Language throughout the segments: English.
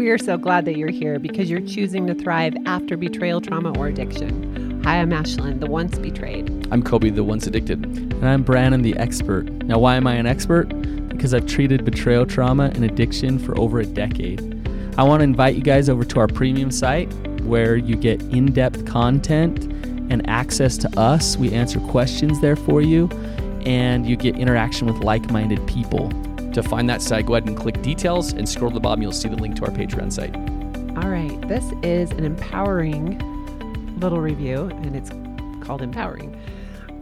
We are so glad that you're here because you're choosing to thrive after betrayal, trauma, or addiction. Hi, I'm Ashlynn, the once betrayed. I'm Coby, the once addicted. And I'm Brannon, the expert. Now, why am I an expert? Because I've treated betrayal trauma and addiction for over a decade. I want to invite you guys over to our premium site where you get in depth content and access to us. We answer questions there for you, and you get interaction with like minded people. To find that site, go ahead and click details and scroll to the bottom. You'll see the link to our Patreon site. All right, this is an empowering little review, and it's called Empowering.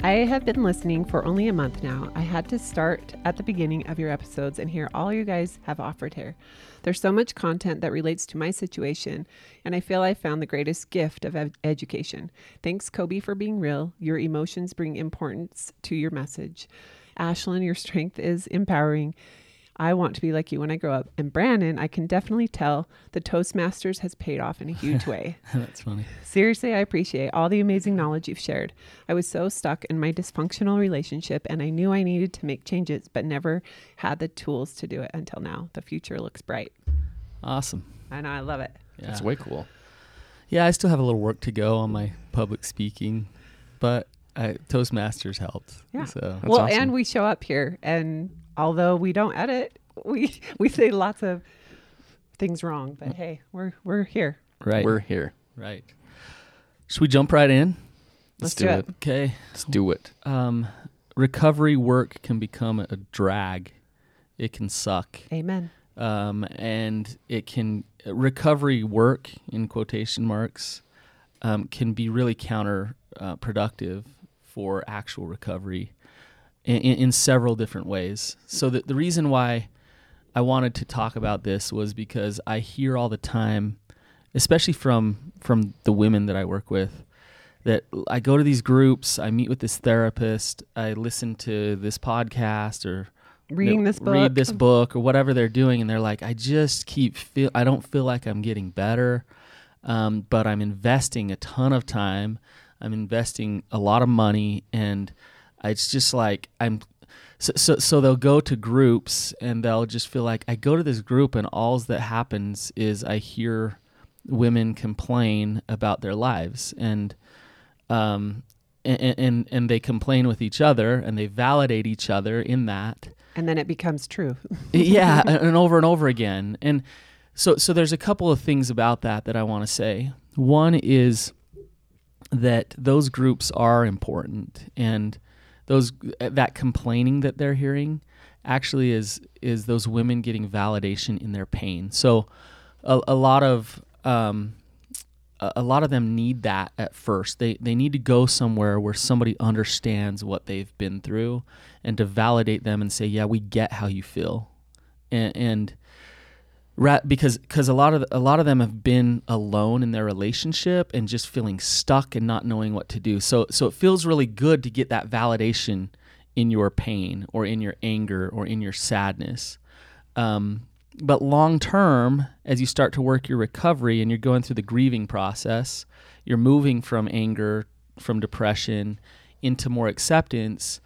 I have been listening for only a month now. I had to start at the beginning of your episodes and hear all you guys have offered here. There's so much content that relates to my situation, and I feel I found the greatest gift of ed- education. Thanks, Coby, for being real. Your emotions bring importance to your message. Ashlynn, your strength is empowering. I want to be like you when I grow up. And Brannon, I can definitely tell the Toastmasters has paid off in a huge way. That's funny. Seriously, I appreciate all the amazing knowledge you've shared. I was so stuck in my dysfunctional relationship and I knew I needed to make changes, but never had the tools to do it until now. The future looks bright. Awesome. I know, I love it. Yeah. That's way cool. Yeah, I still have a little work to go on my public speaking, but I, Toastmasters helped. Yeah. So well, awesome. and we show up here and although we don't edit, we we say lots of things wrong, but hey, we're we're here. right, We're here. right. Should we jump right in? Let's do it. Okay. Let's do it. Um, recovery work can become a drag. It can suck. Amen. um, and it can recovery work in quotation marks um, can be really counterproductive uh, productive for actual recovery in, in, in several different ways. So the, the reason why I wanted to talk about this was because I hear all the time, especially from from the women that I work with, that I go to these groups, I meet with this therapist, I listen to this podcast or Reading this book. read this book or whatever they're doing, and they're like, I just keep feel, I don't feel like I'm getting better, um, but I'm investing a ton of time, I'm investing a lot of money, and it's just like I'm. So, so, so they'll go to groups and they'll just feel like I go to this group and all that happens is I hear women complain about their lives and um and, and and they complain with each other and they validate each other in that And then it becomes true. yeah and and over and over again and so so there's a couple of things about that that i want to say one is that those groups are important. And those that complaining that they're hearing actually is is those women getting validation in their pain. So a, a lot of um, a lot of them need that at first. They they need to go somewhere where somebody understands what they've been through, and to validate them and say, "Yeah, we get how you feel," and, and ra- because because a lot of a lot of them have been alone in their relationship and just feeling stuck and not knowing what to do. So so it feels really good to get that validation in your pain or in your anger or in your sadness. Um, but long term, as you start to work your recovery and you're going through the grieving process, you're moving from anger, from depression into more acceptance.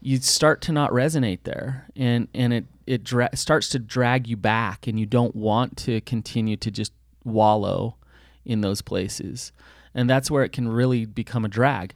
You start to not resonate there, and and it it dra- starts to drag you back, and you don't want to continue to just wallow in those places, and that's where it can really become a drag.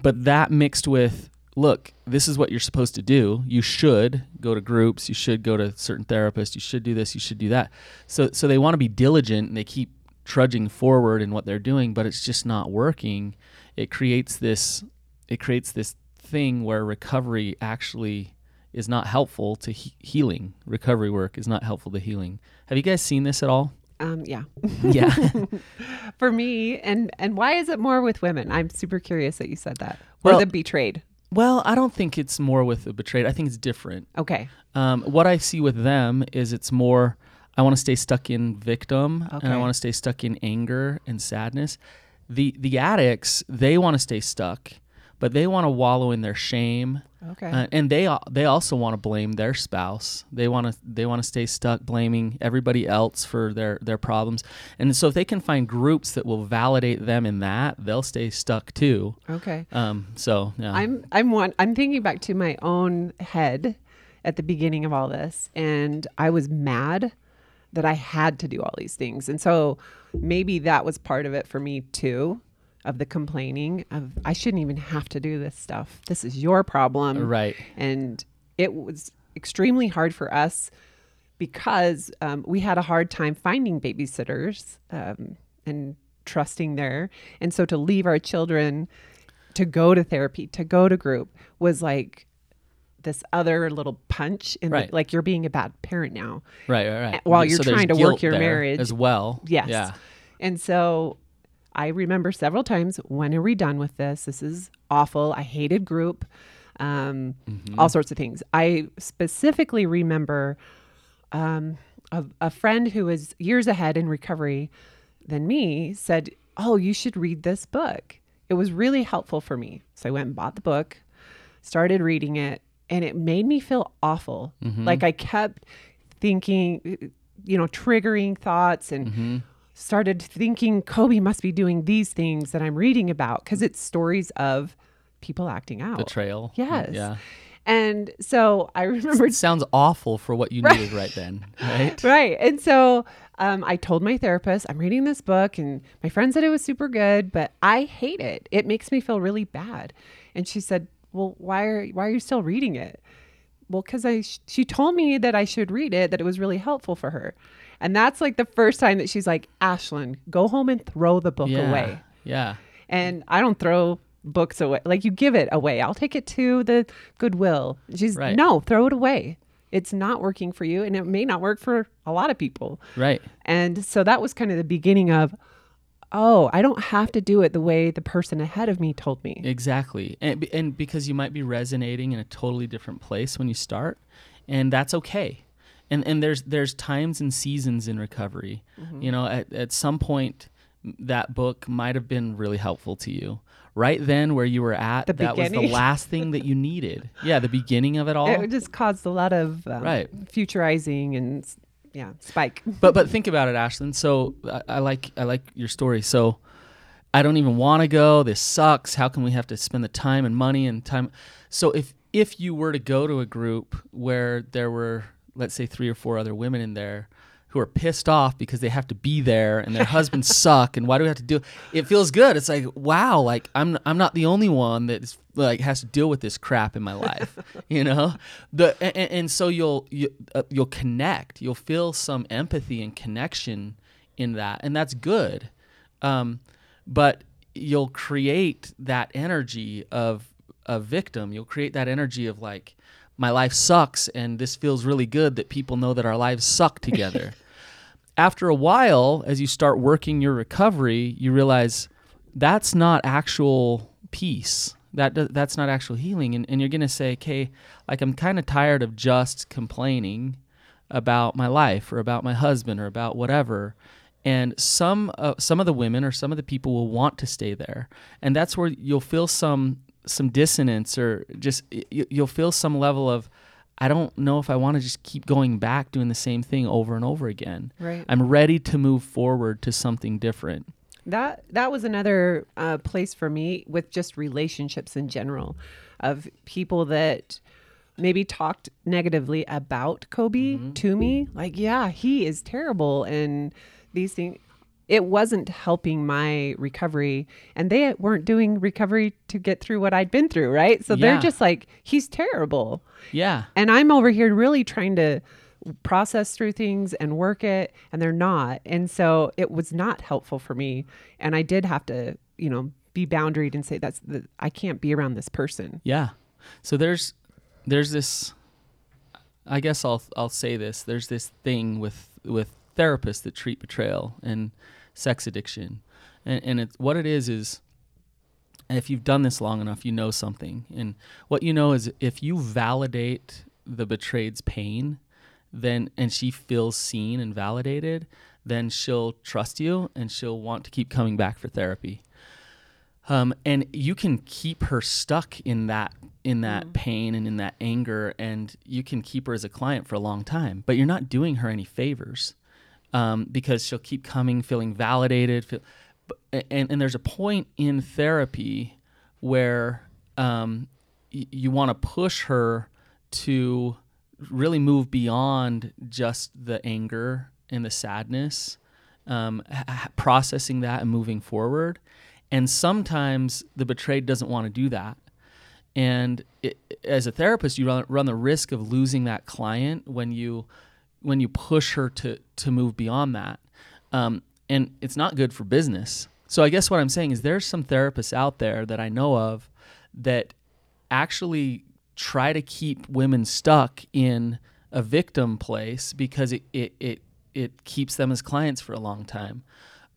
But that mixed with look, this is what you're supposed to do. You should go to groups. You should go to certain therapists. You should do this. You should do that. So, so they want to be diligent and they keep trudging forward in what they're doing, but it's just not working. It creates this, it creates this thing where recovery actually is not helpful to he- healing. Recovery work is not helpful to healing. Have you guys seen this at all? Um, yeah. Yeah. For me, and and why is it more with women? I'm super curious that you said that. Well- or the betrayed. well, I don't think it's more with the betrayed. I think it's different. Okay. Um, what I see with them is it's more I want to stay stuck in victim and I want to stay stuck in anger and sadness. The the addicts they want to stay stuck, but they want to wallow in their shame, Okay. uh, and they they also want to blame their spouse. They want to they want to stay stuck blaming everybody else for their their problems. And so if they can find groups that will validate them in that, they'll stay stuck too. okay. Um, so yeah. I'm I'm one I'm thinking back to my own head at the beginning of all this and I was mad that I had to do all these things. And so maybe that was part of it for me too of the complaining of I shouldn't even have to do this stuff. This is your problem. Right. And it was extremely hard for us because um, we had a hard time finding babysitters um, and trusting there. And so to leave our children to go to therapy, to go to group was like this other little punch in Right. the, like you're being a bad parent now. Right, right, right. While you're there's trying to work your marriage. as well. Yes. Yeah. And so I remember several times, when are we done with this? This is awful. I hated group, um, Mm-hmm. all sorts of things. I specifically remember um, a, a friend who was years ahead in recovery than me said, Oh, you should read this book. It was really helpful for me. So I went and bought the book, started reading it, and it made me feel awful. Like I kept thinking, you know, triggering thoughts and started thinking Coby must be doing these things that I'm reading about because it's stories of people acting out. Betrayal. Yes. Yeah. And so I remember It sounds awful for what you needed right then, right? right. And so um, I told my therapist, I'm reading this book, and my friend said it was super good, but I hate it. It makes me feel really bad. And she said, Well, why are why are you still reading it? Well, because I sh- she told me that I should read it, that it was really helpful for her. And that's like the first time that she's like, Ashlynn, go home and throw the book yeah. away. Yeah. And I don't throw books away. Like you give it away. I'll take it to the Goodwill. She's Right. no, throw it away. It's not working for you and it may not work for a lot of people. Right. And so that was kind of the beginning of oh, I don't have to do it the way the person ahead of me told me. Exactly. And, and because you might be resonating in a totally different place when you start, and that's okay. And and there's there's times and seasons in recovery. Mm-hmm. You know, at at some point that book might have been really helpful to you. Right then where you were at, The that was the last thing that you needed. Yeah, the beginning of it all. It just caused a lot of um, Right. futurizing and yeah, spike. but but think about it, Ashlynn. So I, I like I like your story. So I don't even want to go. This sucks. How can we have to spend the time and money and time? So if if you were to go to a group where there were let's say three or four other women in there who are pissed off because they have to be there and their husbands suck and why do we have to do it? Feels good. It's like wow like i'm i'm not the only one that like has to deal with this crap in my life you know? The and, and so you'll you, uh, you'll connect. You'll feel some empathy and connection in that and that's good. Um, but you'll create that energy of a victim. You'll create that energy of like my life sucks and this feels really good that people know that our lives suck together. After a while as you start working your recovery you realize that's not actual peace. That that's not actual healing. And, and you're going to say okay like i'm kind of tired of just complaining about my life or about my husband or about whatever. And some uh, some of the women or some of the people will want to stay there. And that's where you'll feel some some dissonance or just you, you'll feel some level of i don't know if i want to just keep going back doing the same thing over and over again Right. i'm ready to move forward to something different That that was another uh, place for me with just relationships in general, of people that maybe talked negatively about Coby to me. Like, yeah, he is terrible, and these things. It wasn't helping my recovery, and they weren't doing recovery to get through what I'd been through, right? So Yeah. they're just like, he's terrible. yeah And I'm over here really trying to process through things and work it, and they're not. And so it was not helpful for me. And I did have to, you know, be boundaried and say that's the I can't be around this person. Yeah. So there's there's this I guess I'll I'll say this. There's this thing with with therapists that treat betrayal and sex addiction. And and it's what it is is if you've done this long enough, you know something. And what you know is if you validate the betrayed's pain, then and she feels seen and validated, then she'll trust you and she'll want to keep coming back for therapy um, and you can keep her stuck in that in that pain and in that anger and you can keep her as a client for a long time but you're not doing her any favors um, because she'll keep coming feeling validated feel, and, and there's a point in therapy where um, y- you want to push her to really move beyond just the anger and the sadness, um, h- h- processing that and moving forward. And sometimes the betrayed doesn't want to do that. And it, as a therapist, you run, run the risk of losing that client when you when you push her to to move beyond that. Um, and it's not good for business. So I guess what I'm saying is there's some therapists out there that I know of that actually try to keep women stuck in a victim place because it it it, it keeps them as clients for a long time.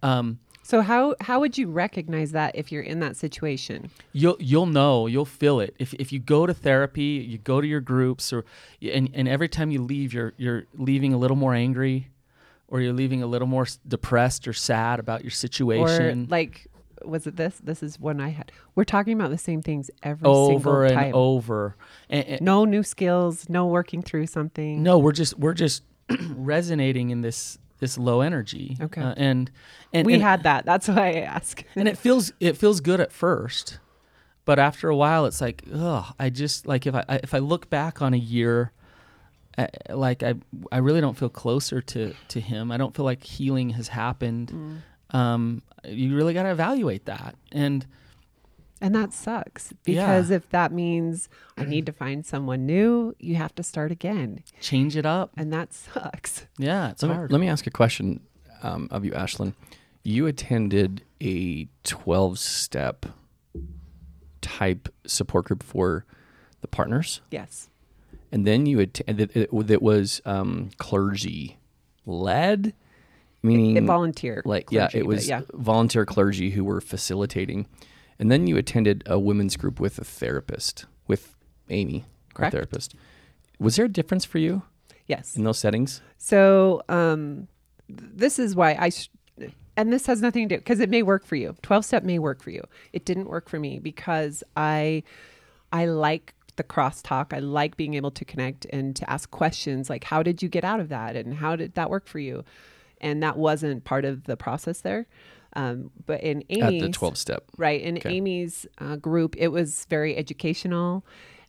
Um, So how how would you recognize that if you're in that situation? you'll you'll know you'll feel it if, if you go to therapy you go to your groups or and, and every time you leave you're you're leaving a little more angry or you're leaving a little more depressed or sad about your Or situation like was it this? This is one I had. We're talking about the same things every over and time. over and, and- No new skills, no working through something. no we're just we're just resonating in this this low energy Okay. Uh, and and we and, had that. That's why I ask. and it feels it feels good at first but after a while it's like ugh i just like if i I- if i look back on a year uh, like i i really don't feel closer to to him i don't feel like healing has happened um you really got to evaluate that and And that sucks Yeah. because if that means I need to find someone new, you have to start again. change it up And that sucks. yeah it's Let me, hard let me ask a question um, of you, Ashlynn. You attended a 12 step type support group for the partners, Yes. and then you attended it, that was um, clergy led, meaning It volunteer. like clergy, yeah, it was yeah. volunteer clergy who were facilitating, and then you attended a women's group with a therapist with Amy, Correct. our therapist. Was there a difference for you Yes. in those settings? So um, this is why I, sh- and this has nothing to do because it may work for you. Twelve step may work for you. It didn't work for me because I, I like the crosstalk. I like being able to connect and to ask questions like, "How did you get out of that?" and "How did that work for you?" And that wasn't part of the process there. Um, but in At Amy's, the 12 step. Right. In Okay. Amy's uh, group, it was very educational.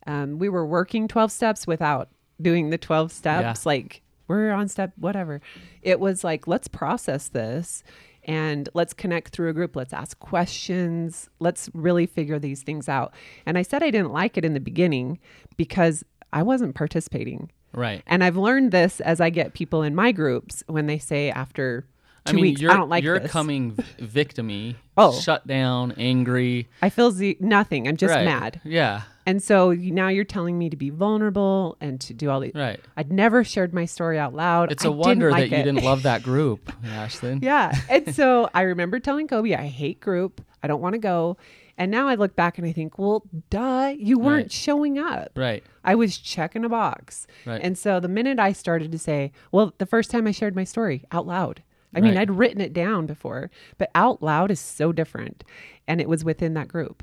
Um, we were working 12 steps without doing the 12 steps. Like, we're on step whatever. It was like, let's process this and let's connect through a group. Let's ask questions. Let's really figure these things out. And I said I didn't like it in the beginning because I wasn't participating. right And I've learned this as I get people in my groups when they say after two I mean, weeks, you're, I don't like you're this. coming victimy, Oh. shut down, angry. I feel z- nothing. I'm just right. mad. Yeah, And so you- now you're telling me to be vulnerable and to do all these. right. I'd never shared my story out loud. It's a a wonder that you didn't love that group, Ashlynn. yeah. And so I remember telling Coby, I hate group. I don't want to go. And now I look back and I think, well, duh, you weren't Right. showing up. Right. I was checking a box. Right. And so the minute I started to say, well, the first time I shared my story out loud, I mean, Right. I'd written it down before, but out loud is so different. And it was within that group.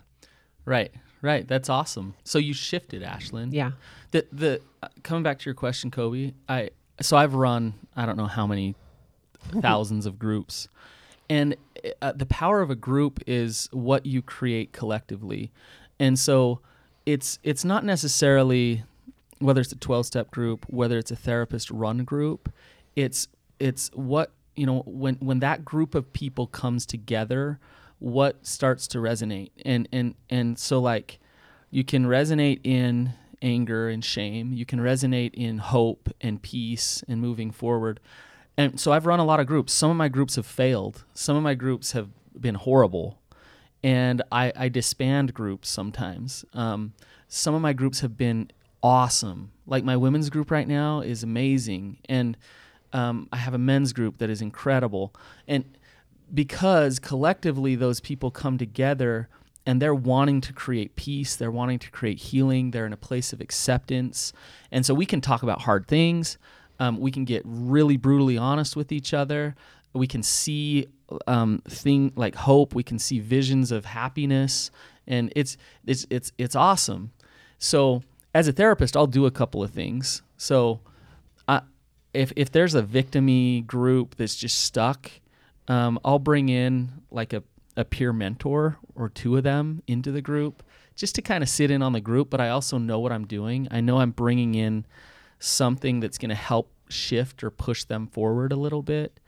Right. Right. That's awesome. So you shifted, Ashlynn. Yeah. The the uh, coming back to your question, Coby. I so I've run I don't know how many thousands of groups, and uh, the power of a group is what you create collectively, and so it's it's not necessarily whether it's a twelve step group, whether it's a therapist run group, it's it's what you know when when that group of people comes together, what starts to resonate, and and and so like you can resonate in anger and shame. You can resonate in hope and peace and moving forward. And so I've run a lot of groups. Some of my groups have failed. Some of my groups have been horrible. And I, I disband groups sometimes. Um, some of my groups have been awesome. Like my women's group right now is amazing. And um, I have a men's group that is incredible. And because collectively those people come together and they're wanting to create peace, they're wanting to create healing, they're in a place of acceptance. And so we can talk about hard things. Um, we can get really brutally honest with each other. We can see um, thing like hope. We can see visions of happiness, and it's it's it's it's awesome. So as a therapist, I'll do a couple of things. So if if there's a victimy group that's just stuck, um, I'll bring in like a, a peer mentor or two of them into the group just to kind of sit in on the group. But I also know what I'm doing. I know I'm bringing in something that's going to help shift or push them forward a little bit.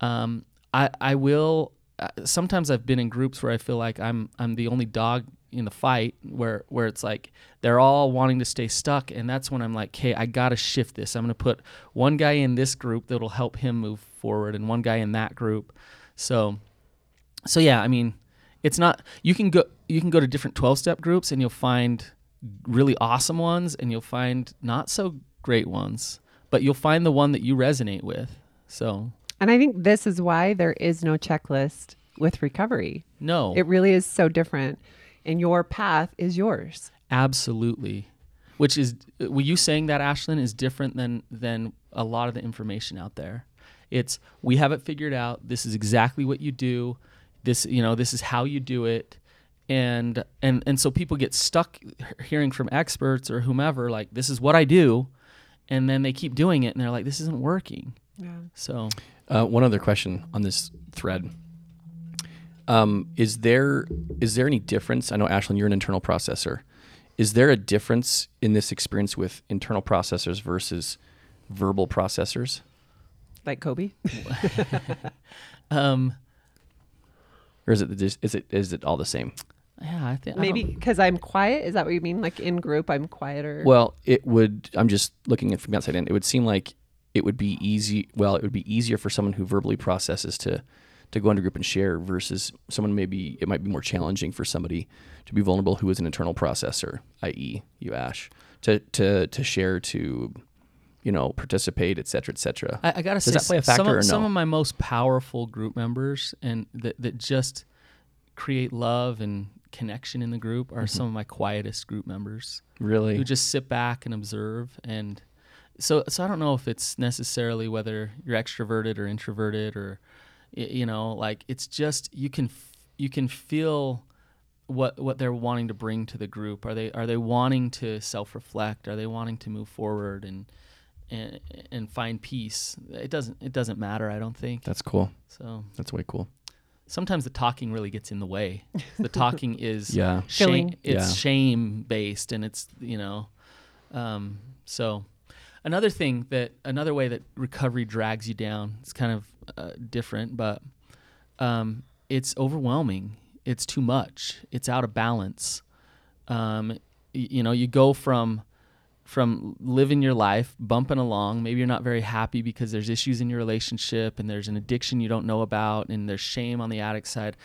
Um, I I will. Uh, sometimes I've been in groups where I feel like I'm I'm the only dog in the fight where where it's like they're all wanting to stay stuck and that's when I'm like, "Okay, I got to shift this. I'm going to put one guy in this group that'll help him move forward and one guy in that group." So so yeah, I mean, it's not you can go you can go to different 12 step groups and you'll find really awesome ones and you'll find not so great ones, but you'll find the one that you resonate with. So, And I think this is why there is no checklist with recovery. no. It really is so different. And your path is yours. Absolutely. Which is were you saying that Ashlynn is different than than a lot of the information out there. It's we have it figured out. This is exactly what you do. This you know, this is how you do it. And and and so people get stuck hearing from experts or whomever like this is what I do and then they keep doing it and they're like this isn't working. Yeah. So, Uh, one other question on this thread. Um, is there is there any difference? I know Ashlynn, you're an internal processor. Is there a difference in this experience with internal processors versus verbal processors? Like Coby. um Or is it the, is it is it all the same? yeah, I think Maybe because I'm quiet. Is that what you mean? Like in group, I'm quieter. Well, it would. I'm just looking at from outside in. It would seem like it would be easy. Well, it would be easier for someone who verbally processes to to go into group and share versus someone maybe it might be more challenging for somebody to be vulnerable who is an internal processor, i.e., you Ash, to to to share to you know participate, et cetera, et cetera. I, I gotta Does say, that play a some, of, or some of my most powerful group members and that, that just create love and connection in the group are mm-hmm. some of my quietest group members really? who just sit back and observe. And so, so I don't know if it's necessarily whether you're extroverted or introverted or, you know, like it's just you can you can feel what what they're wanting to bring to the group. Are they are they wanting to self reflect? Are they wanting to move forward and and and find peace? It doesn't it doesn't matter. I don't think That's cool. so. That's way cool. Sometimes the talking really gets in the way. The talking is Yeah. shame, it's Yeah. shame based and it's you know um, so another thing that another way that recovery drags you down it's kind of uh, different but um, it's overwhelming. It's too much. It's out of balance. Um, y- you know you go from from living your life bumping along maybe you're not very happy because there's issues in your relationship and there's an addiction you don't know about and there's shame on the addict side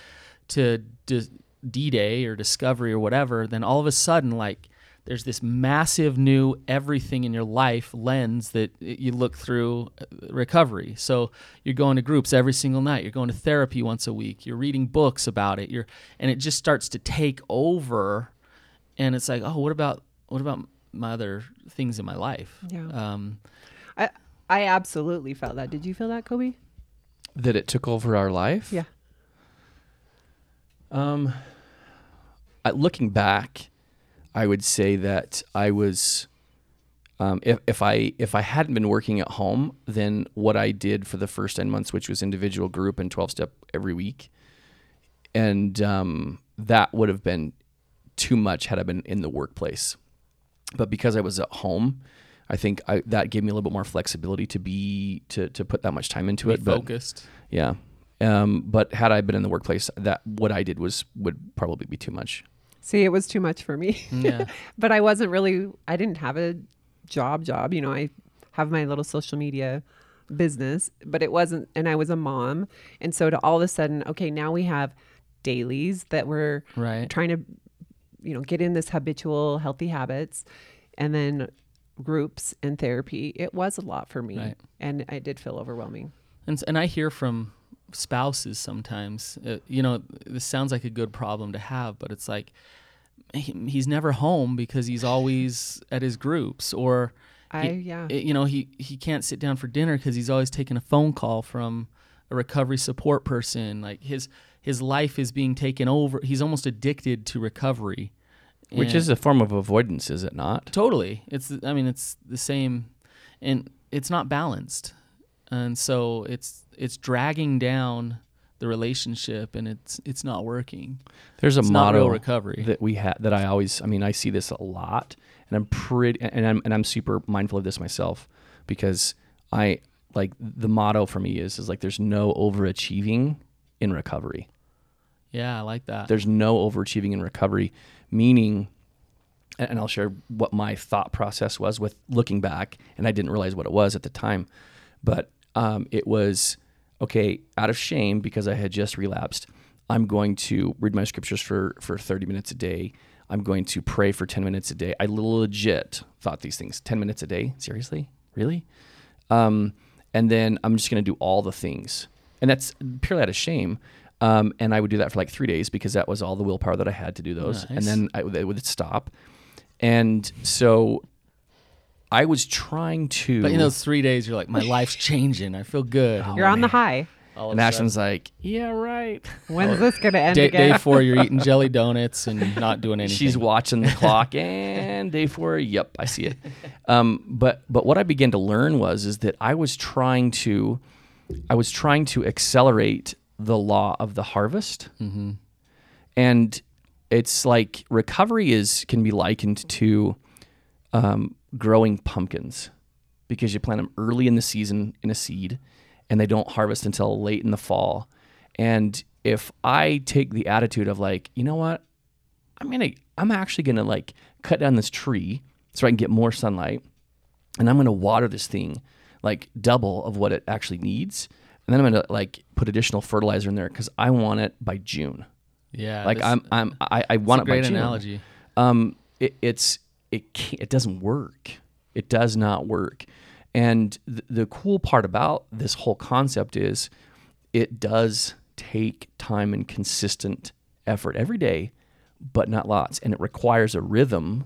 to d- d-day or discovery or whatever then all of a sudden like there's this massive new everything in your life lens that you look through uh, recovery so you're going to groups every single night you're going to therapy once a week you're reading books about it you're and it just starts to take over and it's like oh what about what about my other things in my life Yeah. um I I absolutely felt that. Did you feel that, Coby? That it took over our life. Yeah. Um, I, looking back, I would say that I was, um, if, if I if I hadn't been working at home, then what I did for the first ten months, which was individual, group, and twelve step every week, and um, that would have been too much had I been in the workplace. But because I was at home, I think I, that gave me a little bit more flexibility to be to to put that much time into be it. But focused yeah. Um, but had I been in the workplace, that what I did was would probably be too much. See, it was too much for me. Mm, yeah but I wasn't really I didn't have a job job, you know, I have my little social media business, but it wasn't and I was a mom. And so to all of a sudden, okay, now we have dailies that we're right trying to you know, get in this habitual healthy habits and then groups and therapy. It was a lot for me Right. and I did feel overwhelming. And and I hear from spouses sometimes, uh, you know, this sounds like a good problem to have, but it's like he, he's never home because he's always at his groups, or I he- yeah. it- you know, he he can't sit down for dinner because he's always taking a phone call from a recovery support person. Like his his life is being taken over. He's almost addicted to recovery, Which And- is a form of avoidance, is it not? Totally. It's I mean it's the same and it's not balanced. And so it's it's dragging down the relationship and it's it's not working. There's a It's not motto real recovery. that we had that I always. I mean, I see this a lot, and I'm pretty, and I'm and I'm super mindful of this myself because I like the motto for me is is like there's no overachieving in recovery. Yeah, I like that. There's no overachieving in recovery, meaning and I'll share what my thought process was with looking back, and I didn't realize what it was at the time, but um, it was okay out of shame because I had just relapsed. I'm going to read my scriptures for for 30 minutes a day. I'm going to pray for 10 minutes a day. I legit thought these things 10 minutes a day. Seriously, really? Um, and then I'm just going to do all the things, and that's purely out of shame. Um, and I would do that for like three days because that was all the willpower that I had to do those. And then I, it would stop. And so I was trying to. but in those three days, you're like, my life's changing. I feel good. You're on the high. All and a sudden- Ashlynn's like, yeah, right. When's this going to end day, again? day four, you're eating jelly donuts and not doing anything. She's watching the clock, and day four, yep, I see it. Um, but but what I began to learn was is that I was trying to, I was trying to accelerate the law of the harvest, Mm-hmm. and it's like recovery is can be likened to um, growing pumpkins because you plant them early in the season in a seed, and they don't harvest until late in the fall. And if I take the attitude of like, you know what, I'm gonna, I'm actually gonna like cut down this tree so I can get more sunlight, and I'm gonna water this thing like double of what it actually needs, and then I'm gonna like put additional fertilizer in there because I want it by June. yeah, Like I'm, I'm, I, I want it by June. great analogy. Um, it, it's it can't, it doesn't work. It does not work. And th- the cool part about this whole concept is it does take time and consistent effort every day, but not lots. And it requires a rhythm,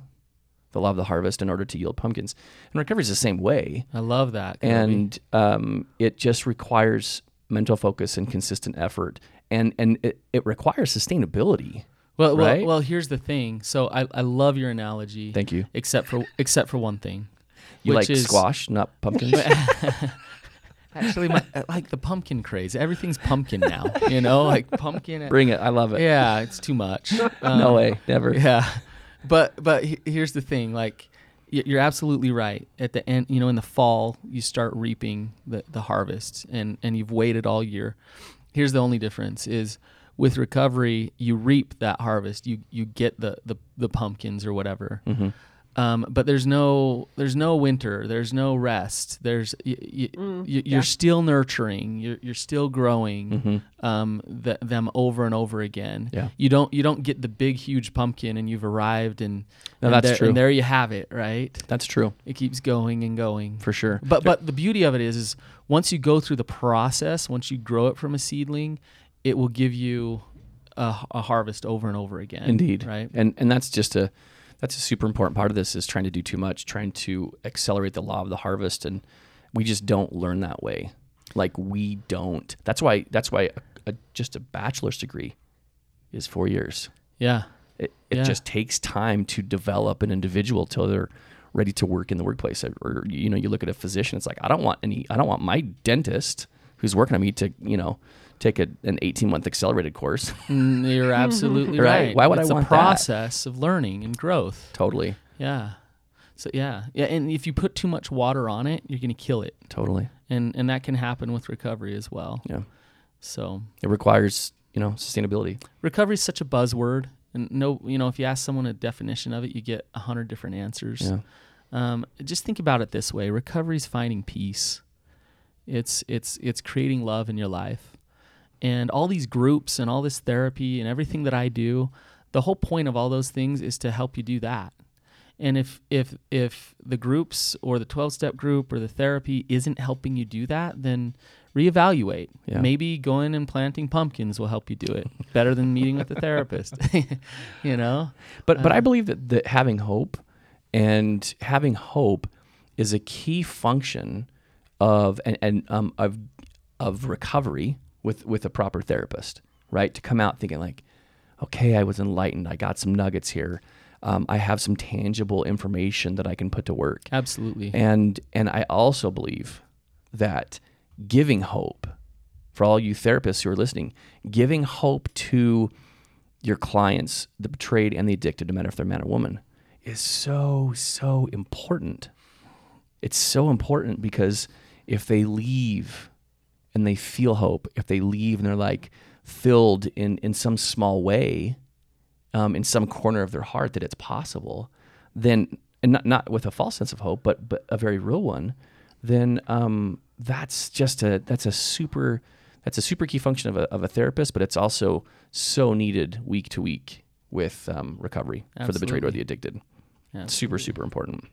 the law of the harvest, in order to yield pumpkins. And recovery is the same way. I love that. Coby. And um, it just requires mental focus and consistent effort. And, and it, it requires sustainability. Well, well, right? well, here's the thing. So I, I love your analogy. Thank you. Except for except for one thing. You which like is, squash, not pumpkins? Actually, my, like the pumpkin craze. Everything's pumpkin now. You know, like pumpkin. Bring it. I love it. yeah, it's too much. no Um, way. Never. Yeah, but but here's the thing. Like you're absolutely right. At the end, you know, in the fall, you start reaping the the harvest, and and you've waited all year. Here's the only difference: is with recovery, you reap that harvest. You you get the the, the pumpkins or whatever. Mm-hmm. Um, but there's no there's no winter. There's no rest. There's y- y- y- you're yeah. still nurturing. You're you're still growing Mm-hmm. um, th- them over and over again. Yeah. You don't you don't get the big huge pumpkin and you've arrived and No, and that's there, true. And there you have it, right? That's true It keeps going and going. for sure. But but the beauty of it is is once you go through the process, once you grow it from a seedling, it will give you a, a harvest over and over again. Indeed. Right. And and that's just a that's a super important part of this is trying to do too much, trying to accelerate the law of the harvest, and we just don't learn that way. Like we don't. That's why. That's why a, a, just a bachelor's degree is four years. Yeah. It, it Yeah. just takes time to develop an individual till they're ready to work in the workplace. Or you know, you look at a physician. It's like I don't want any. I don't want my dentist who's working on me to you know take a, an 18 month accelerated course. Mm, You're absolutely Right. right. Why would I it's want a that? process of learning and growth. totally. Yeah. So yeah, yeah, and if you put too much water on it, you're gonna kill it, Totally. and and that can happen with recovery as well. Yeah. So It requires you know sustainability. recovery is such a buzzword, and no, you know, if you ask someone a definition of it, you get a hundred different answers. Yeah. Um, just think about it this way: recovery is finding peace. It's it's it's creating love in your life, and all these groups and all this therapy and everything that I do, the whole point of all those things is to help you do that. And if if if the groups or the twelve step group or the therapy isn't helping you do that, then reevaluate. Yeah. Maybe going and planting pumpkins will help you do it better than meeting with the therapist. you know? But but I Uh, believe that, that having hope and having hope is a key function of and, and um, of of recovery with with a proper therapist, right? To come out thinking like, okay, I was enlightened. I got some nuggets here. Um, I have some tangible information that I can put to work. Absolutely. And and I also believe that giving hope for all you therapists who are listening, giving hope to your clients, the betrayed and the addicted, no matter if they're man or woman, is so so important. It's so important because if they leave and they feel hope, if they leave and they're like filled in in some small way, um, in some corner of their heart that it's possible, then and not not with a false sense of hope, but but a very real one, then um, that's just a that's a super that's a super key function of a of a therapist, but it's also so needed week to week with um, recovery for the betrayed or the addicted. Yeah. Super super important.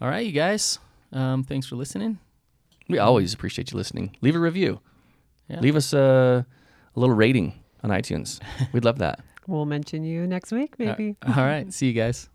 All right, you guys. Um, thanks for listening. We always appreciate you listening. Leave a review. Yeah. Leave us a, a little rating on iTunes. We'd love that. We'll mention you next week, maybe. All right. See you guys.